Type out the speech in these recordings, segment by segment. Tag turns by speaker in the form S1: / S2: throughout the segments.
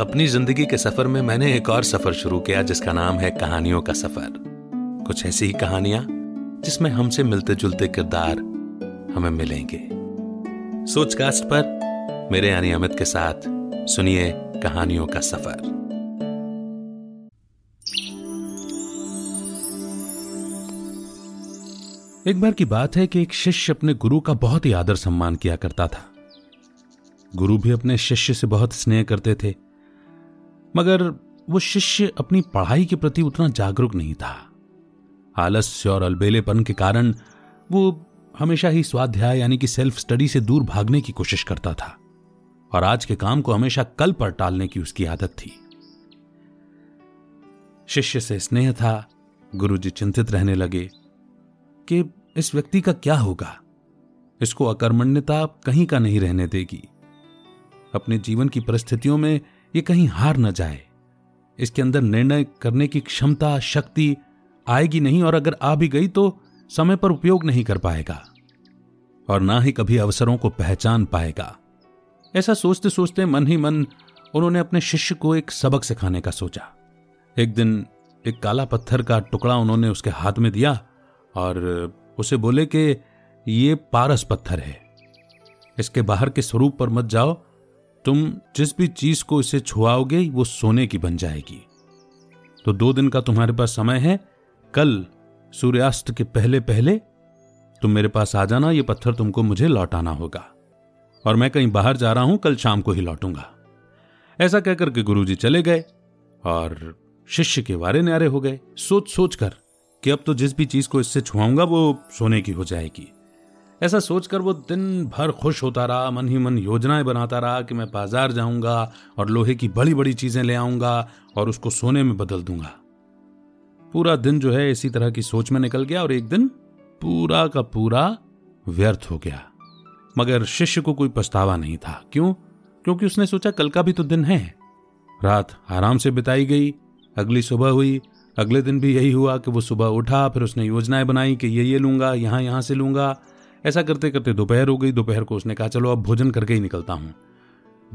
S1: अपनी ज़िंदगी के सफ़र में मैंने एक और सफ़र शुरू किया, जिसका नाम है कहानियों का सफ़र। कुछ ऐसी ही कहानियाँ, जिसमें हमसे मिलते जुलते किरदार हमें मिलेंगे। सोचकास्ट पर मेरे यानी अमित के साथ सुनिए कहानियों का सफ़र। एक बार की बात है कि एक शिष्य अपने गुरु का बहुत ही आदर सम्मान किया करता था। गुरु भी अपने शिष्य से बहुत स्नेह करते थे। मगर वो शिष्य अपनी पढ़ाई के प्रति उतना जागरूक नहीं था। आलस्य और अलबेलेपन के कारण वो हमेशा ही स्वाध्याय यानी कि सेल्फ स्टडी से दूर भागने की कोशिश करता था और आज के काम को हमेशा कल पर टालने की उसकी आदत थी। शिष्य से स्नेह था, गुरुजी चिंतित रहने लगे कि इस व्यक्ति का क्या होगा? इसको अकर्मण्यता कहीं का नहीं रहने देगी। अपने जीवन की परिस्थितियों में ये कहीं हार न जाए। इसके अंदर निर्णय करने की क्षमता, शक्ति आएगी नहीं और अगर आ भी गई तो समय पर उपयोग नहीं कर पाएगा और ना ही कभी अवसरों को पहचान पाएगा। ऐसा सोचते सोचते मन ही मन उन्होंने अपने शिष्य को एक सबक सिखाने का सोचा। एक दिन एक काला पत्थर का टुकड़ा उन्होंने उसके हाथ में दिया और उसे बोले कि, ये पारस पत्थर है। इसके बाहर के स्वरूप पर मत जाओ तुम जिस भी चीज़ को इसे छुआओगे, वो सोने की बन जाएगी। तो दो दिन का तुम्हारे पास समय है। कल सूर्यास्त के पहले पहले तुम मेरे पास आ जाना, ये पत्थर तुमको मुझे लौटाना होगा। और मैं कहीं बाहर जा रहा हूँ, कल शाम को ही लौटूँगा। ऐसा कहकर के गुरुजी चले गए और शिष्य के वारे न्यारे हो गए। सोच सोच कर कि अब तो जिस भी चीज़ को इससे छुआऊँगा, वो सोने की हो जाएगी। ऐसा सोचकर वो दिन भर खुश होता रहा, मन ही मन योजनाएँ बनाता रहा कि मैं बाज़ार जाऊँगा और लोहे की बड़ी बड़ी चीज़ें ले आऊँगा और उसको सोने में बदल दूँगा। पूरा दिन जो है इसी तरह की सोच में निकल गया और एक दिन पूरा का पूरा व्यर्थ हो गया। मगर शिष्य को कोई पछतावा नहीं था। क्यों? क्योंकि उसने सोचा कल का भी तो दिन है। रात आराम से बिताई गई, अगली सुबह हुई, अगले दिन भी यही हुआ कि वो सुबह उठा, फिर उसने योजनाएँ बनाई कि ये ये लूँगा यहाँ यहाँ से लूँगा ऐसा करते करते दोपहर हो गई, दोपहर को उसने कहा, चलो अब भोजन करके ही निकलता हूँ।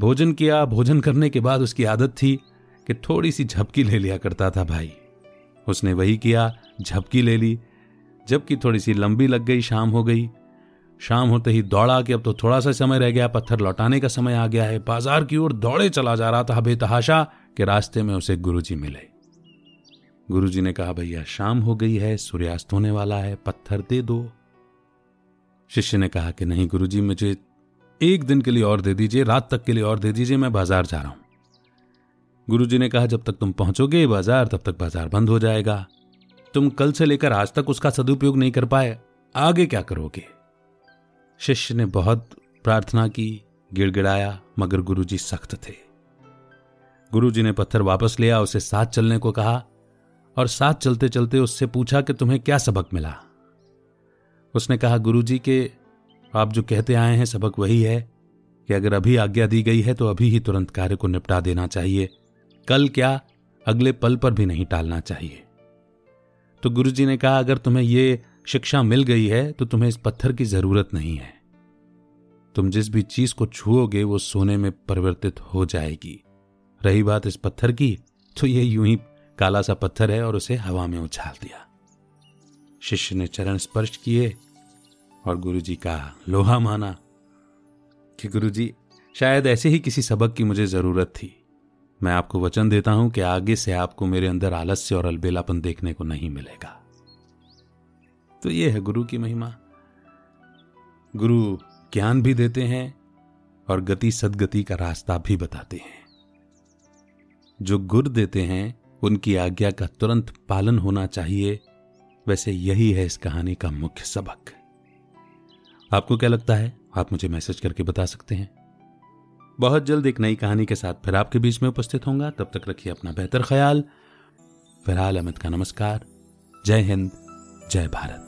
S1: भोजन किया, भोजन करने के बाद उसकी आदत थी कि थोड़ी सी झपकी ले लिया करता था भाई। उसने वही किया, झपकी ले ली, जबकि थोड़ी सी लंबी लग गई, शाम हो गई। शाम होते ही दौड़ा कि अब तो थोड़ा सा समय रह गया, पत्थर लौटाने का समय आ गया है। बाज़ार की ओर दौड़े चला जा रहा था बेतहाशा कि रास्ते में उसे गुरुजी मिले। गुरुजी ने कहा, भैया, शाम हो गई है, सूर्यास्त होने वाला है, पत्थर दे दो। शिष्य ने कहा कि नहीं, गुरुजी, मुझे एक दिन के लिए और दे दीजिए, रात तक के लिए और दे दीजिए, मैं बाज़ार जा रहा हूँ। गुरुजी ने कहा, जब तक तुम पहुंचोगे बाज़ार, तब तक बाज़ार बंद हो जाएगा। तुम कल से लेकर आज तक उसका सदुपयोग नहीं कर पाए। आगे क्या करोगे? शिष्य ने बहुत प्रार्थना की, गिड़गिड़ाया, मगर गुरुजी सख्त थे। गुरुजी ने पत्थर वापस लिया, उसे साथ चलने को कहा, और साथ चलते चलते उससे पूछा कि तुम्हें क्या सबक मिला? उसने कहा, गुरुजी के आप जो कहते आए हैं, सबक वही है कि अगर अभी आज्ञा दी गई है तो अभी ही तुरंत कार्य को निपटा देना चाहिए। कल क्या अगले पल पर भी नहीं टालना चाहिए। तो गुरुजी ने कहा, अगर तुम्हें यह शिक्षा मिल गई है तो तुम्हें इस पत्थर की ज़रूरत नहीं है। तुम जिस भी चीज़ को छुओगे, वो सोने में परिवर्तित हो जाएगी। रही बात इस पत्थर की तो ये यूँ ही काला सा पत्थर है और उसे हवा में उछाल दिया। शिष्य ने चरण स्पर्श किए और गुरुजी का लोहा माना कि गुरुजी, शायद ऐसे ही किसी सबक की मुझे ज़रूरत थी। मैं आपको वचन देता हूँ कि आगे से आपको मेरे अंदर आलस्य और अलबेलापन देखने को नहीं मिलेगा। तो ये है गुरु की महिमा। गुरु ज्ञान भी देते हैं और गति सदगति का रास्ता भी बताते हैं। जो गुर देते हैं, उनकी आज्ञा का तुरंत पालन होना चाहिए वैसे यही है इस कहानी का मुख्य सबक। आपको क्या लगता है? आप मुझे मैसेज करके बता सकते हैं। बहुत जल्द एक नई कहानी के साथ फिर आपके बीच में उपस्थित होंगे तब तक रखिए अपना बेहतर ख्याल। फ़िलहाल अमित का नमस्कार। जय हिंद, जय भारत।